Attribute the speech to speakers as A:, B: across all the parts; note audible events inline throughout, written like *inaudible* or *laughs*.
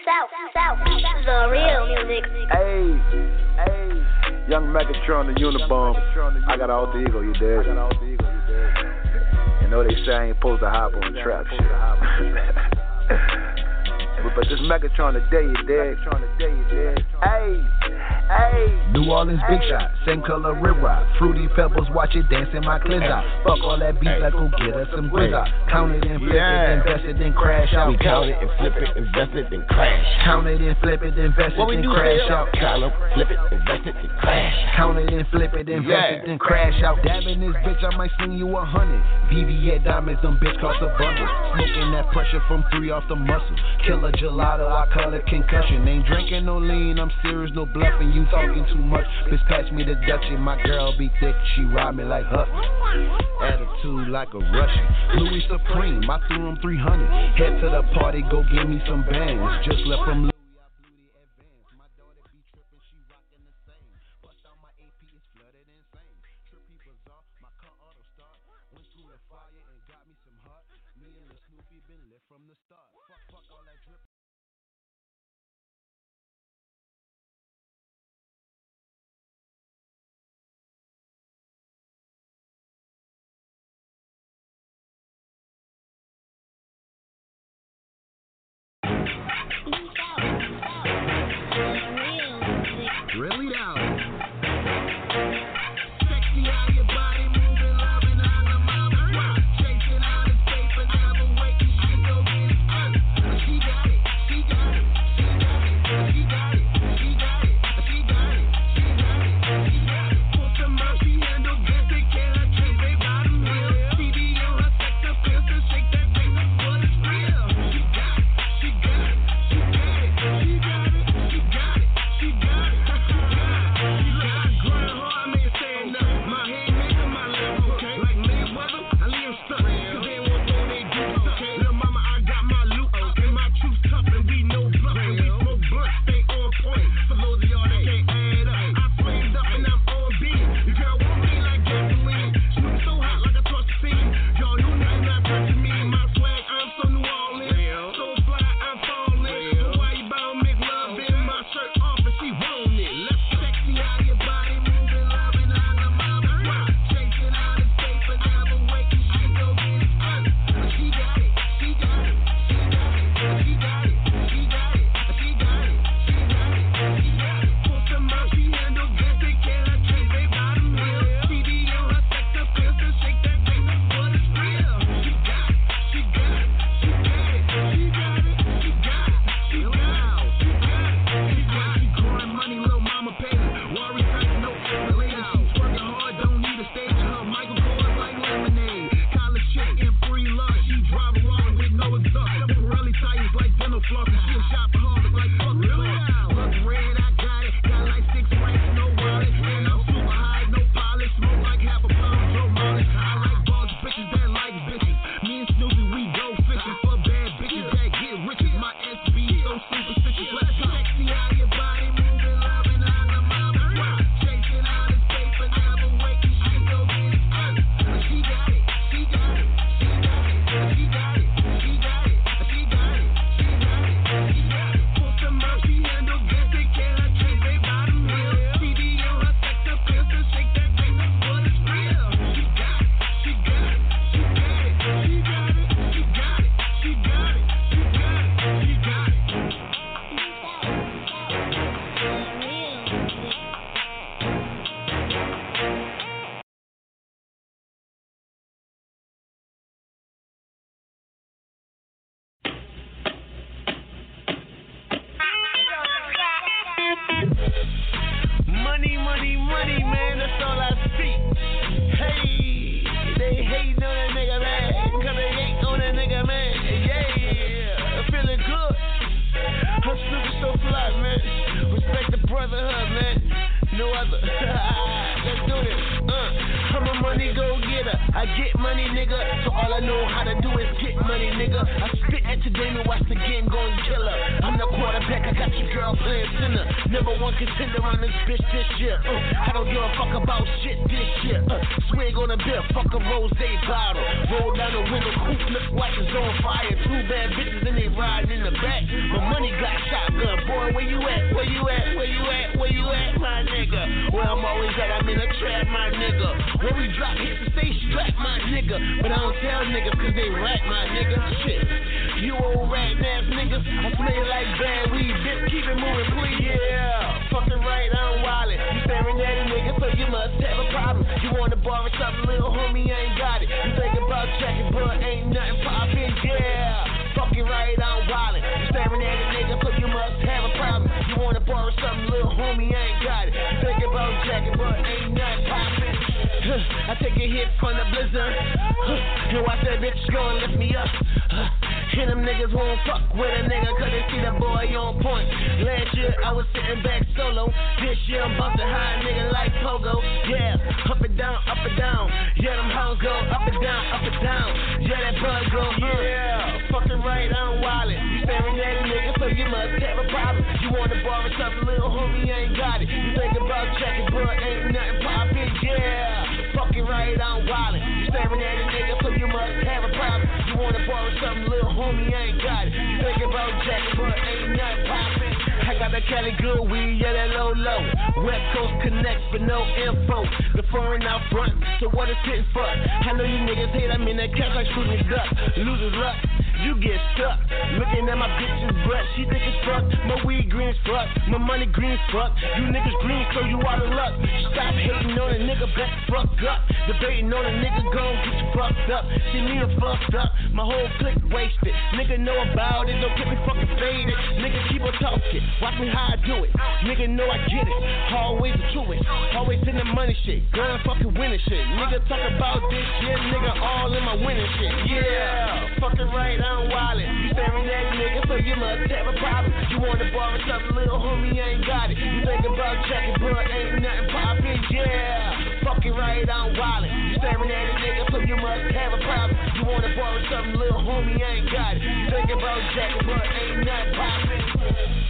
A: South, South, the real music.
B: Hey, hey, young Megatron, the Unabomb. I got all the ego, you dig? You know they say I ain't supposed to hop on trap shit. *laughs* but, this Megatron today, you dig? Hey. Hey.
C: New Orleans big shot, same color rib ride. Fruity pebbles, watch it dance in my cleanser. Fuck all that beef, let's go get us some grizz Count it and flip it, invest it, then crash out.
D: We count it and flip it, invest it, then crash.
C: Count it and flip it, invest it, then crash out.
D: Count it, flip it, invest it, then crash.
C: Count it and flip it, invest it, then crash out. Dabbing this bitch, I might sling you a hundred. VVS diamonds, them bitch cost a bundle. Smoking that pressure from three off the muscle. Killer gelato, I call it concussion. Ain't drinking no lean, I'm serious, no bluffing you talking too much. Bitch, pass me the Dutchie. My girl be thick, she ride me like Huff. Attitude like a Russian. Louis Supreme, I threw him 300. Head to the party, go give me some bands. Just left from nigga. When we drop hits stay strapped, my nigga. But I don't tell niggas cause they rap, my nigga. Shit. You old rat ass niggas, I smell like bad weed, bitch. Keep it moving, please. Yeah, fucking right, I'm wildin'. You staring at a nigga, so you must have a problem. You wanna borrow something, little homie, I ain't got it. You think about checking, but ain't nothing poppin', yeah. Fucking right, I'm wildin'. You staring at a nigga, so you must have a problem. You wanna borrow something, little homie, I ain't got it. You think about checking, but ain't nothing. I take a hit from the blizzard. And watch that bitch go and lift me up. And them niggas won't fuck with a nigga cause they see the boy on point. Last year I was sitting back solo. This year I'm bustin' high nigga like Pogo. Yeah, up and down, up and down. Yeah, them hoes go up and down, up and down. Yeah, that bug go, yeah. Fucking right, I'm wildin'. You staring at a nigga, so you must have a problem. You wanna borrow something, little homie, ain't got it. You think about checking, but ain't nothing poppin', yeah. Fucking right, staring at a nigga, so you must have a problem. You wanna borrow something, little homie, I ain't got it. You think about jacking, but ain't nothing poppin'. I got that Cali good weed, yeah, that low low. West Coast connect, but no info. The foreign out front, so what is it for? I know you niggas hate, I'm in that cash like shooting duck. Losers luck, you get stuck. Looking at my bitch's butt, she think it's fuck. My weed green as fuck, my money green as fuck. You niggas green, so you out of luck. Stop hating on a nigga, back fuck up. Debating on a nigga, gon' get you fucked up. See me, I'm fucked up. My whole clique wasted. Nigga know about it, don't get me fucking faded. Nigga keep on talking, watch me how I do it. Nigga know I get it, always a truest. Always in the money shit, gun fucking winning shit. Nigga talk about this shit, nigga all in my winning shit. Yeah, fucking right, I'm wildin'. You staring at a nigga, so you must have a problem. You wanna borrow something, little homie, ain't got it. You think about checking, but ain't nothing poppin', yeah. Fucking right, I'm wildin'. Staring at a nigga, so you must have a problem. You wanna borrow something, little homie, ain't got it. You think about checking, but ain't nothing poppin'.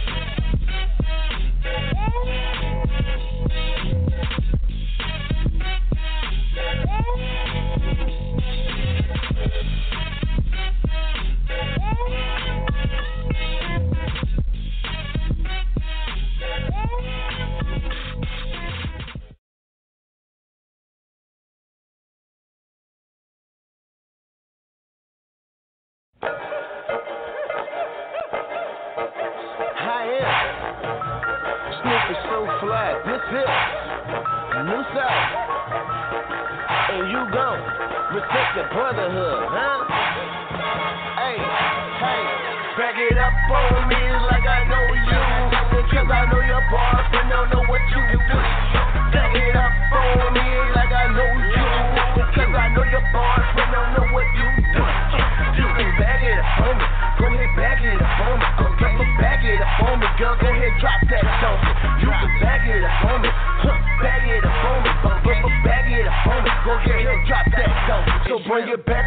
C: Bring it back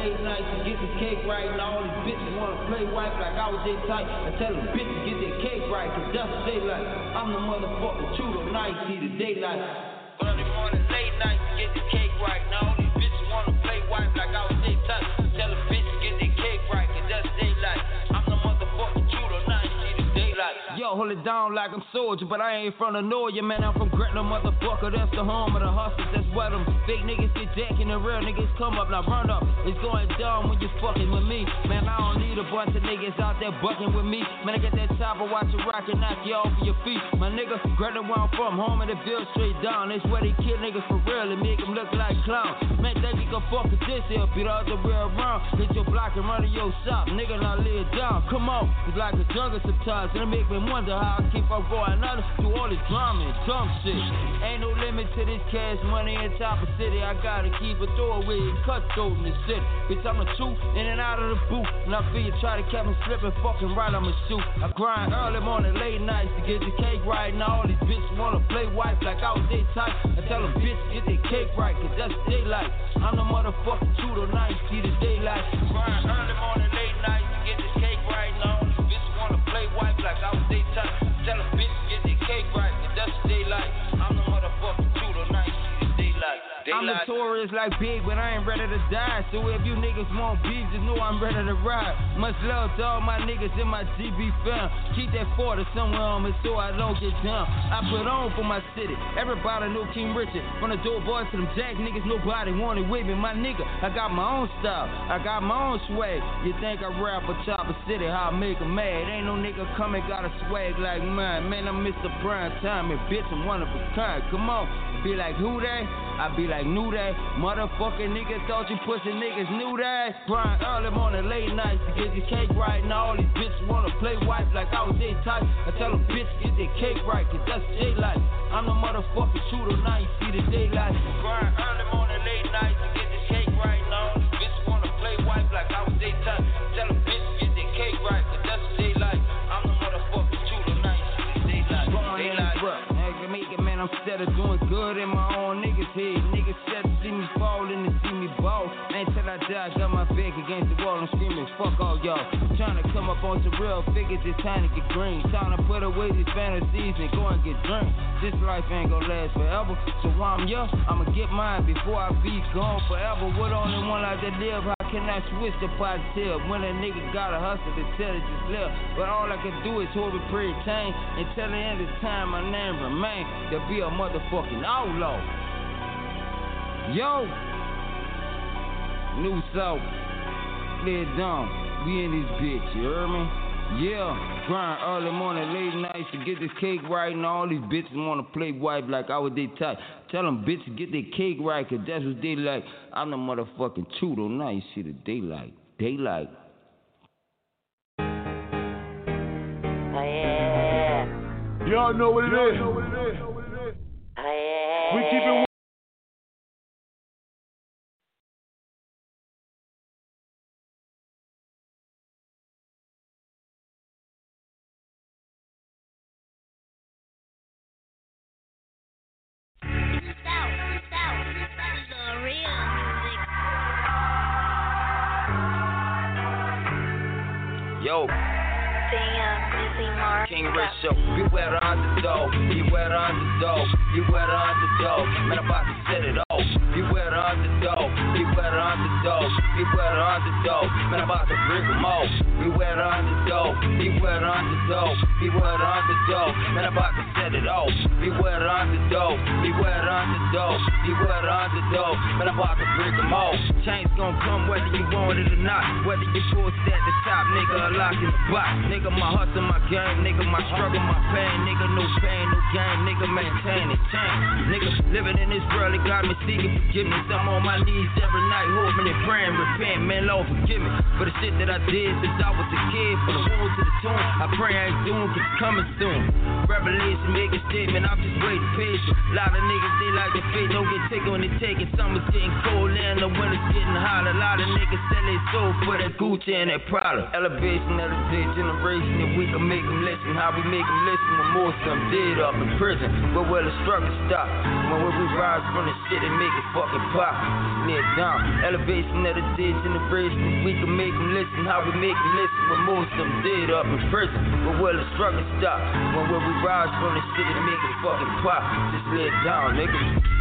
E: late nights to get the cake right. And all these bitches wanna play white like I was their type. I tell them bitches get their cake right, cause that's daylight. I'm the motherfucking Tudor, night, see the daylight. Early morning, late nights to get the cake right. Now all these bitches wanna play white like I was their type. I tell them bitches Yo, hold it down like I'm soldier, but I ain't from the north, yeah, man. I'm from Gretna, motherfucker. That's the home of the hustlers. That's why them fake niggas get jacked and the real niggas come up. Now run up. It's going down when you fucking with me. Man, I don't need a bunch of niggas out there bucking with me. Man, I get that chopper, watch it rock and knock you off of your feet. My nigga, Gretna where I'm from, home of the bill straight down. That's where they kill niggas for real and make them look like clowns. Man, you can fuck this here, all the way around. Hit your block and run to your shop. Nigga, now lay it down. Come on. It's like a jungle sometimes, and it make me wonder how I keep on going under through all this drama and dumb shit. Ain't no limit to this cash money in Chopper City. I gotta keep a throwaway and cut throat in this city. Bitch, I'm a truth in and out of the booth. And I feel you try to catch me slipping, fucking right, I'ma shoot. I grind early morning, late nights to get the cake right. Now all these bitches wanna play wife like I was they type. I tell them, bitch, get their cake right, cause that's daylight. I'm the motherfucking Tudor night, see the daylight. Grind early morning, late nights I'm notorious like big, but I ain't ready to die. So if you niggas want beef, just know I'm ready to ride. Much love to all my niggas in my GB fam. Keep that 40 somewhere on me so I don't get down. I put on for my city. Everybody know King Richard. From the dope boys to them jack niggas, nobody wanted with me. My nigga, I got my own style. I got my own swag. You think I rap for Chopper City, how I make make 'em mad. Ain't no nigga coming got a swag like mine. Man, I'm Mr. Prime Time and bitch, I'm one of a kind. Come on, be like who that? I be like, knew that. Motherfucking niggas thought you pussy niggas knew that. Grind early morning, late nights to get your cake right. Now all these bitches wanna play wife like I was they type. I tell them, bitch, get their cake right, cause that's daylight. I'm the motherfucking shooter, now you see the daylight. Grind early morning, late nights to get this cake right. Now all these bitches wanna play wife like I was they type. Tell them, bitch, get their cake right, cause that's daylight. I'm the motherfucking shooter, now you see the daylight. Come on daylight. Make it, man, I'm steady doing good in my own niggas head. Niggas said to see me falling and to see me ball. Man, till I die, I got my back against the wall. I'm screaming, fuck all y'all. Trying to come up on some real figures, it's time to get green. Time to put away these fantasies and go and get drink. This life ain't gonna last forever. So while I'm young, I'ma get mine before I be gone forever. What only one life to live? How can I switch the positive? When a nigga gotta hustle to tell it just live. But all I can do is hold it pretty tame. Until the end of time, my name remain to be a motherfucking outlaw. Yo, New South, lay it down. We in this bitch, you heard me? Yeah, grind early morning, late nights to get this cake right, and all these bitches wanna play wife like I was they type. Tell them bitches get their cake right, cause that's what they like. I'm the motherfucking Tudor, now you see the daylight. Daylight.
A: Oh, yeah.
F: Y'all know what it is.
A: Oh, yeah.
F: We keep it
E: underdog, beware the underdog. Man, I'm about to set it off. Beware the underdog, beware the underdog, beware the underdog. Man, I'm about to break them off. Change gon' come whether you want it or not. Whether you force at the top, nigga, or lock in the box. Nigga, my hustle, my game, nigga, my struggle, my pain. Nigga, no pain, no gain. Nigga, maintain it, change. Nigga, living in this world, it got me seeking forgiveness. I'm on my knees every night, hoping and praying, repent. Man, Lord, forgive me for the shit that I did since I was a kid. For the wounds to the tomb, I pray I ain't doomed, cause coming soon. Revelation, make a statement, I'm just waiting patient. A lot of niggas, they like the fate, don't get taken when they take it. Summer's getting cold and the winter's getting hot. A lot of niggas sell their soul for that Gucci and that Prada. Elevation of generation, if we can make them listen, how we make them listen when most of them dead up in prison. But where the struggle stop, when we rise from the shit and make it fucking pop, near down. Elevation of the ditch day generation, if we can make them listen, how we make them listen when most of them dead up in prison. But where the struggle stop, when we rise from the shit and make it fucking pop, just lay down, nigga.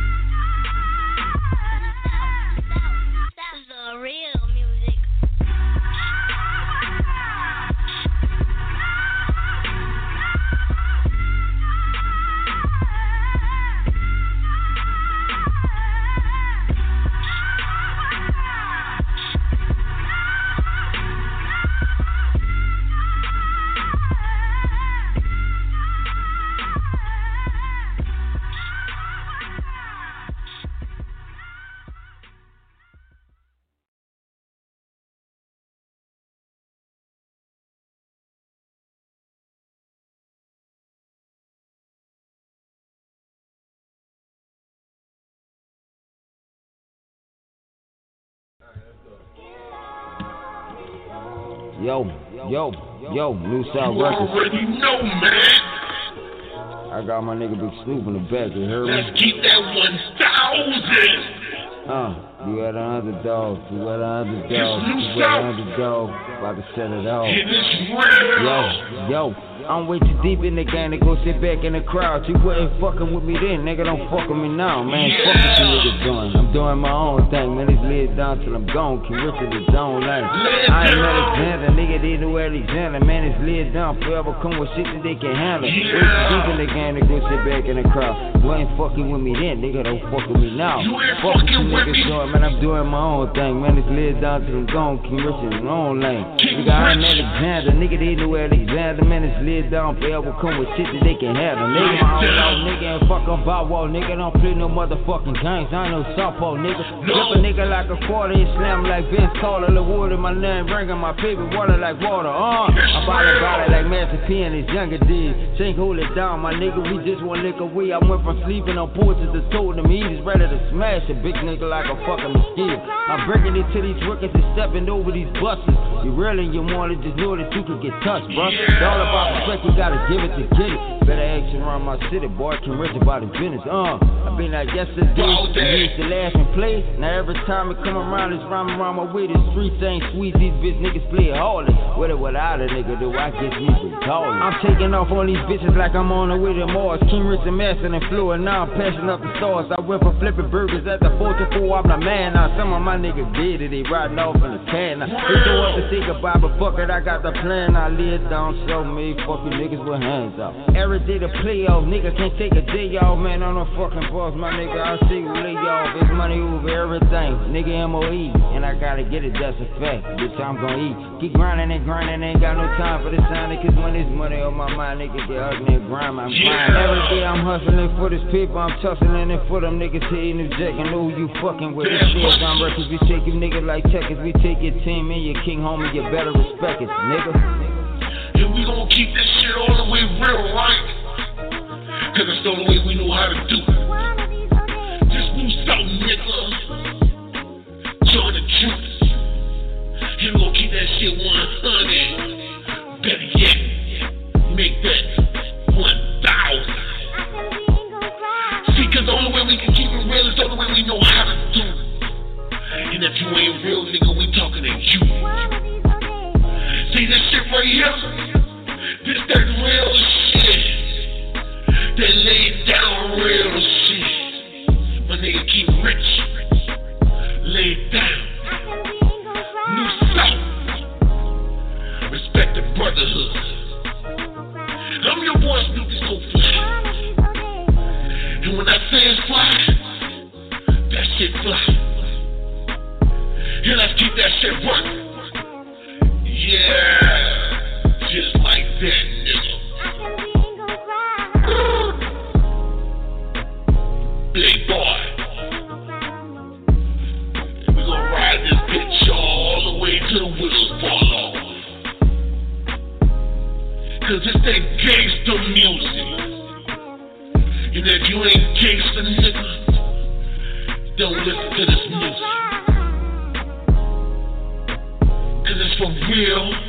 E: Yo, yo, New South
G: You
E: Records.
G: already know, man.
E: I got my nigga Big Snoop in the back, you heard me?
G: Let's keep that 1,000.
E: Uh, you at the underdog, you at the underdog, you at
G: South.
E: underdog, about to set it off.
G: It's real.
E: Yo, yo, I'm way too deep in the game to go sit back in the crowd. You wasn't fucking with me then, nigga, don't fuck with me now, man. Fuck what you niggas doing. I'm doing my own thing, man. It's laid down till I'm gone. King Richard is on line. I ain't Alexander, nigga, they know Alexander, man. It's laid down forever. Come with shit that they can handle. Way too deep in the game to go sit back in the crowd. You ain't fucking with me then, nigga, don't fuck with me now.
G: You ain't
E: Fuck
G: fucking with
E: niggas
G: me.
E: doing, man. I'm doing my own thing, man. It's laid down till I'm gone. King Richard is on lane.
G: King
E: Nigga, I ain't
G: Richard.
E: Alexander, nigga, they know Alexander, man. It's laid down forever. Come with shit that they can handle. Nigga, my own dog, nigga, and fuck on bow wall, nigga. Don't play no motherfucking games. I ain't no softball, nigga. Flip a nigga like a quarter and slam like Vince Carter. The wood in my name, bringing my paper water like water. Uh, I body body like Master P and his younger days. Sink hold it down, my nigga. We just one nigga We I went from sleeping on porches to told them he is ready to smash a big nigga like a fucking mosquito. I'm breaking into these records and stepping over these buses. You really you want it, just know that you can get touched, bro. It's all about respect, you gotta give it to get it. Better ask around my city, boy. Can rich about his business. Uh, I been like yesterday, used to laugh and play. Now every time it come around, it's rhyme around my way. The streets ain't sweet, these bitch niggas play hardly. With or without a nigga, do I guess me retarded. I'm taking off on these bitches like I'm on the way to Mars. King Rich and Master and and now I'm passing up the stars. I went from flipping burgers at the 4 to 4, I'm the man. Now some of my niggas did it, they riding off in the can. Now they show up to say goodbye, but fuck it, I got the plan. I live down, show me, fuck you niggas with hands up. Every day the playoff, nigga can't take a day off, man. I'm no fucking boss, my nigga. I see you lay off, it's money over everything. Nigga MOE, and I gotta get it, that's a fact. Bitch, I'm gonna eat. Keep grinding and grinding, ain't got no time for the sign, cause when it's money on my mind, nigga get ugly and grime. I'm fine. Every day I'm hustling for this paper, I'm tussling it for them niggas hitting the jack and know who you fucking with. This shit on records, we take you niggas like checkers, we take your team and your king homie, you better respect it, nigga.
G: And we gon' keep this shit all the way real, right? Cause it's the only way we know how to do it. This new South nigga. Join the troops. And we gon' keep that shit 100. Better yet, for you. This that real shit. They lay down real shit. My nigga keep rich. Lay down. New South. Respect the brotherhood. I'm your boy Snoopy So Fly. And when I say it's fly, that shit fly. Yeah, let's keep that shit working. Yeah dead nigga. Big boy. And we gon' ride this bitch all the way till the wheels fall off. Cause it's that gangster music. And if you ain't gangster nigga, don't listen to this music. Cause it's for real.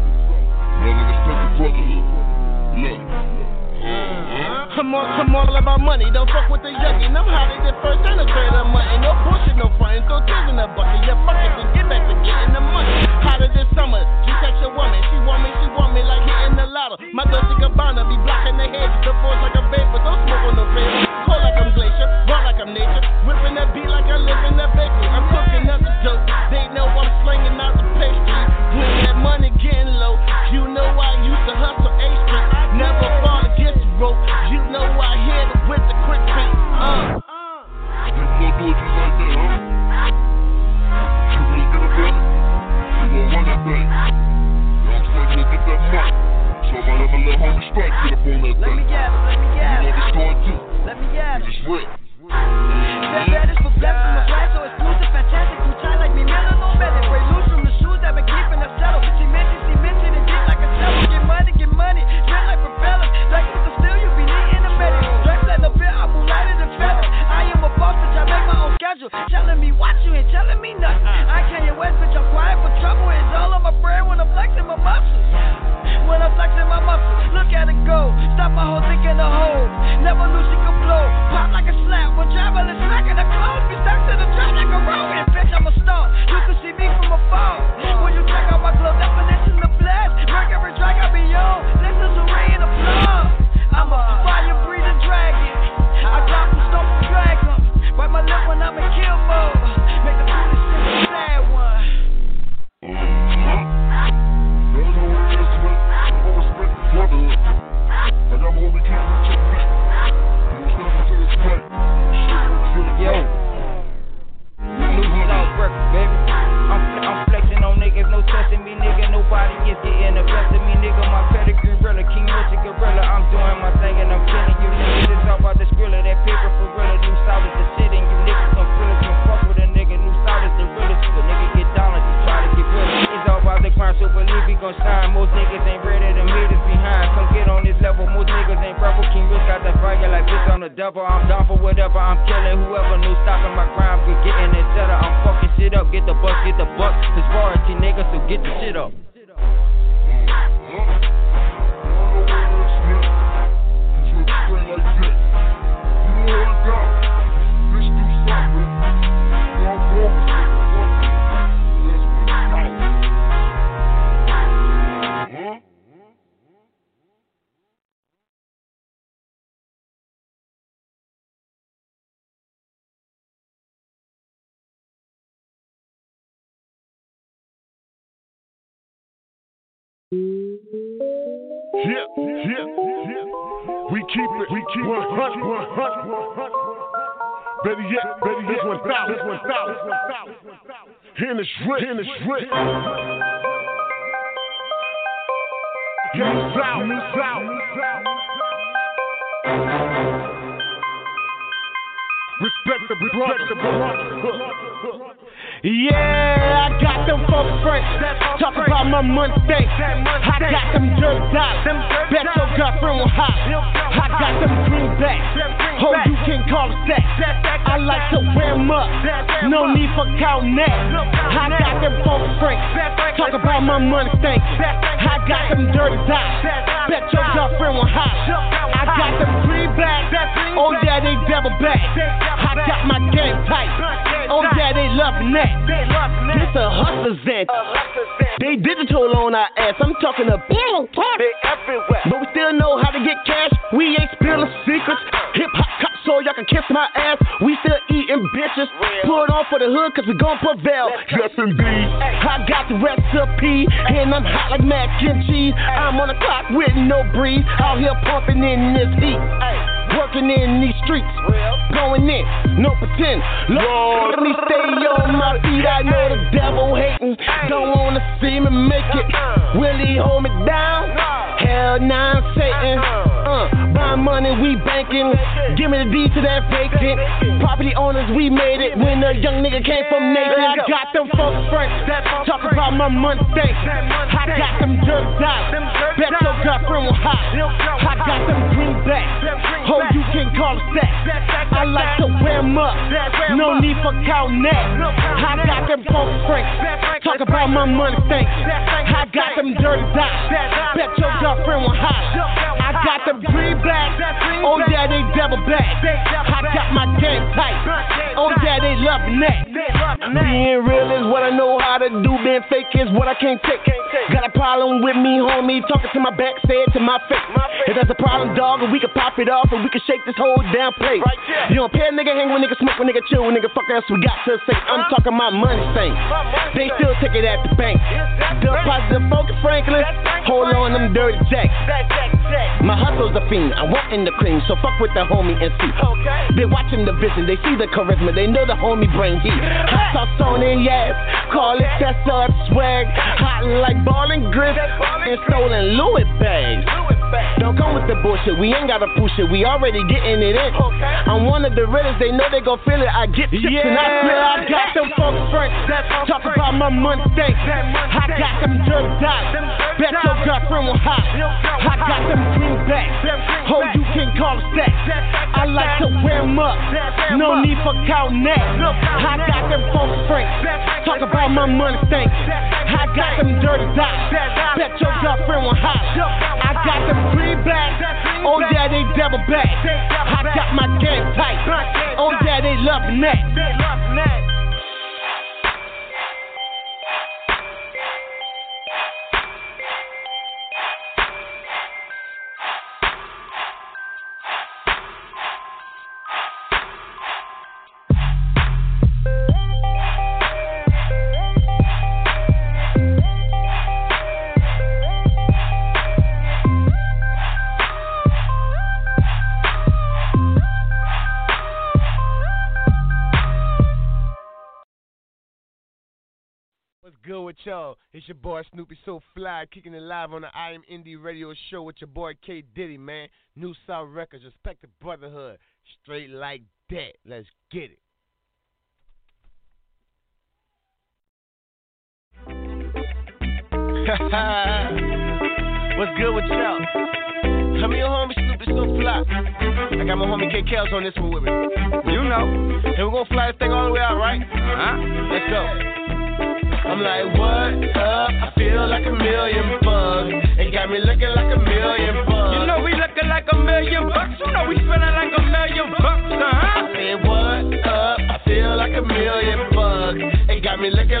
H: Come on, come
I: on, all about money. Don't fuck with the youngin'. I'm hotter than first and a grade of money. No bullshit, no frontin'. Throw tears in the bucket. Yeah, fuck it, then get back to getting the money. Hotter than summer. She catch a woman. She want me, she want me like hitting the ladder. My Dolce Gabbana be blocking the heads. The force like a vapor. Don't smoke on no paper. Cold like I'm glacier. Raw like I'm nature. Whipping that beat like I live in a bakery. I'm cooking up the dope. They know I'm slinging out the pastry. When that money getting low, you know
F: Yeah, yeah, yeah. We keep it, we keep 100, 100, 100. Better yet, better yet, 1,000, 1,000. Hand is rich, hand is rich. Yo, South, New South. Respect the respect the brother.
C: Yeah, I got them folks French. Talk about my thing. I got them dirt dots. Bet your girlfriend will hop. I got them No need for counting that. I got them folks French. Talk about my money thing. I got them dirty dots. Bet your girlfriend will hop. I got them greenbacks. Oh, yeah, they double back. I got my game tight. Oh, yeah, they loving that. This a hustler's end. They digital on our ass. I'm talking a bill They everywhere. But we still know how to get cash. We ain't spilling secrets. Hip hop so y'all can kiss my ass. We still eating bitches. Put on for the hood cause we gon' prevail. Yes indeed. I got the recipe. And I'm hot like mac and cheese. I'm on the clock with no breeze. Out here pumping in this heat. Working in these streets. Going in. No pretend. Lord, let me stay on my feet. I know the devil hating. Don't wanna see me make it. Will he hold me down? Hell nah, Satan. Uh, buy money, we banking. Give me the deed to that vacant. Property owners, we made it. When a young nigga came from Nathan, I got them folks French. Talk about my money thing. I got them dirt dots. Bet your girlfriend will hot. I got them greenbacks. Oh, you can call it that. I like to wear them up. No need for counting that. I got them folks French. Talk about my money thing. I got them dirty dots. Bet your girlfriend will hot. I got them greenbacks. Oh yeah, they double back. I got my game tight. Oh yeah, they loving that. Being real is what I know how to do. Being fake is what I can't take. Got a problem with me, homie. Talking to my back, say it to my face. If that's a problem, dog, we can pop it off and we can shake this whole damn place. You don't pay a nigga hang with nigga smoke with nigga chill with nigga fuck else we got to say. I'm talking my money thing. They still take it at the bank. Deposit focus Franklin. Hold on them dirty jacks. My hustle's a fiend. I want in the cream, so fuck with the homie and see. They watching the vision, they see the charisma, they know the homie bring heat. Hot sauce on it, yes. Call it that's up swag. Hot like ballin' grip and stolen Louis bags. Don't come with the bullshit, we ain't gotta push it, we already getting it in. I'm one of the realest, they know they gon' feel it. I get chips and I feel I got them folks French. Talk about my money thing. I got them dirt dots. Bet your girlfriend will hot. I got them greenbacks. Oh, you can call that. I like to wear them up. No need for counting that. I got them folks French. Talk about my money thing. I got them dirty dots. Bet your girlfriend will hot. I got them greenbacks. Oh yeah, they double back. I got my game tight. Oh yeah, they loving that.
J: With y'all? It's your boy Snoopy So Fly, kicking it live on the I Am Indie Radio Show with your boy K Diddy, man. New South Records, respect the brotherhood, straight like that. Let's get it. *laughs* What's good with y'all? I'm your homie Snoopy So Fly. I got my homie K Kels on this one with me. You know. And we're gonna fly this thing all the way out, right? Uh-huh. Let's go. I'm like, what up? I feel like a million bucks. It got me looking like a million bucks.
K: You know we looking like a million bucks. You know we feeling like a million bucks, huh?
J: I said, what up? I feel like a million bucks. It got me looking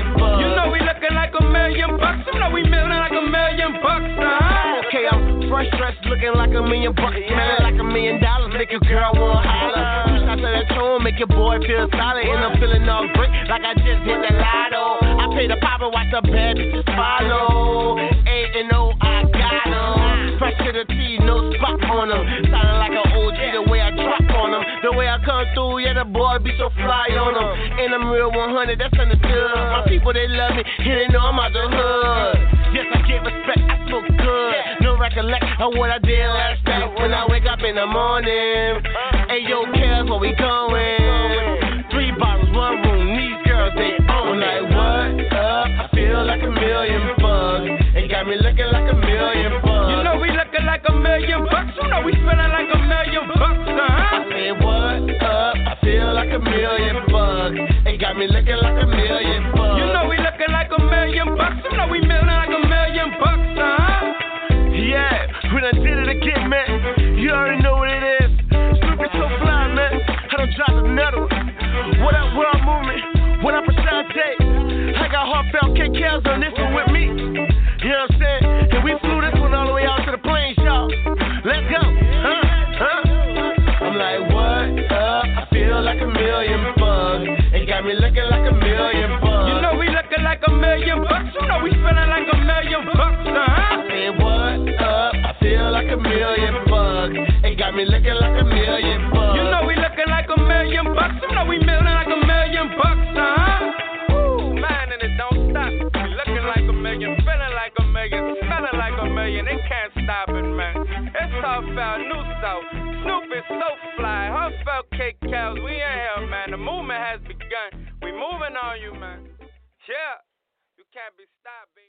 C: Fresh dressed, looking like a million bucks, smelling like a million dollars, make your girl wanna holler. Two shots of that tune, make your boy feel solid, and I'm feeling all great, like I just hit the lotto. I pay the pop and watch the bad bitches follow. A and O, I got 'em. Fresh to the T, no spot on 'em. Sounding like an The way I come through, yeah, the boy be so fly on 'em. And I'm real 100, that's understood. My people, they love me, and they know I'm out the hood. Yes, I get respect, I smoke good. No recollection of what I did last night when I wake up in the morning. Hey, yo, Kels, where we going? Three bottles, one room, these girls, they own like what up? I feel like a million bucks. It got me looking like a million bucks.
J: You know we looking like a million bucks. You know we spending like a million bucks, uh huh.
C: I said, what up? I feel like a million bucks. It got me looking like a million bucks.
J: You know we looking like a million bucks. You know we milling like a million bucks, uh huh.
C: Yeah, when I did it again, man. You already know what it is. Snoopy so fly, man. I don't drop another one. What up, world movement? What up, Asante? I got heartfelt KKs on this one with me. Got me looking like a million bucks.
J: You know we looking like a million bucks. You know we spending like a million bucks, uh huh.
C: I said, what up? I feel like a million bucks. It got me looking like a million bucks.
J: You know we looking like a million bucks. You know we milling like a million bucks, uh huh. Woo, man, and it don't stop. We looking like a million, feeling like a million, smelling like a million. They can't stop it, man. It's tough out, new south. Snoop is so fly. Heartfelt K cows. We in here, man. The movement has begun. We moving on you, man. Yeah, you can't be stopped, baby.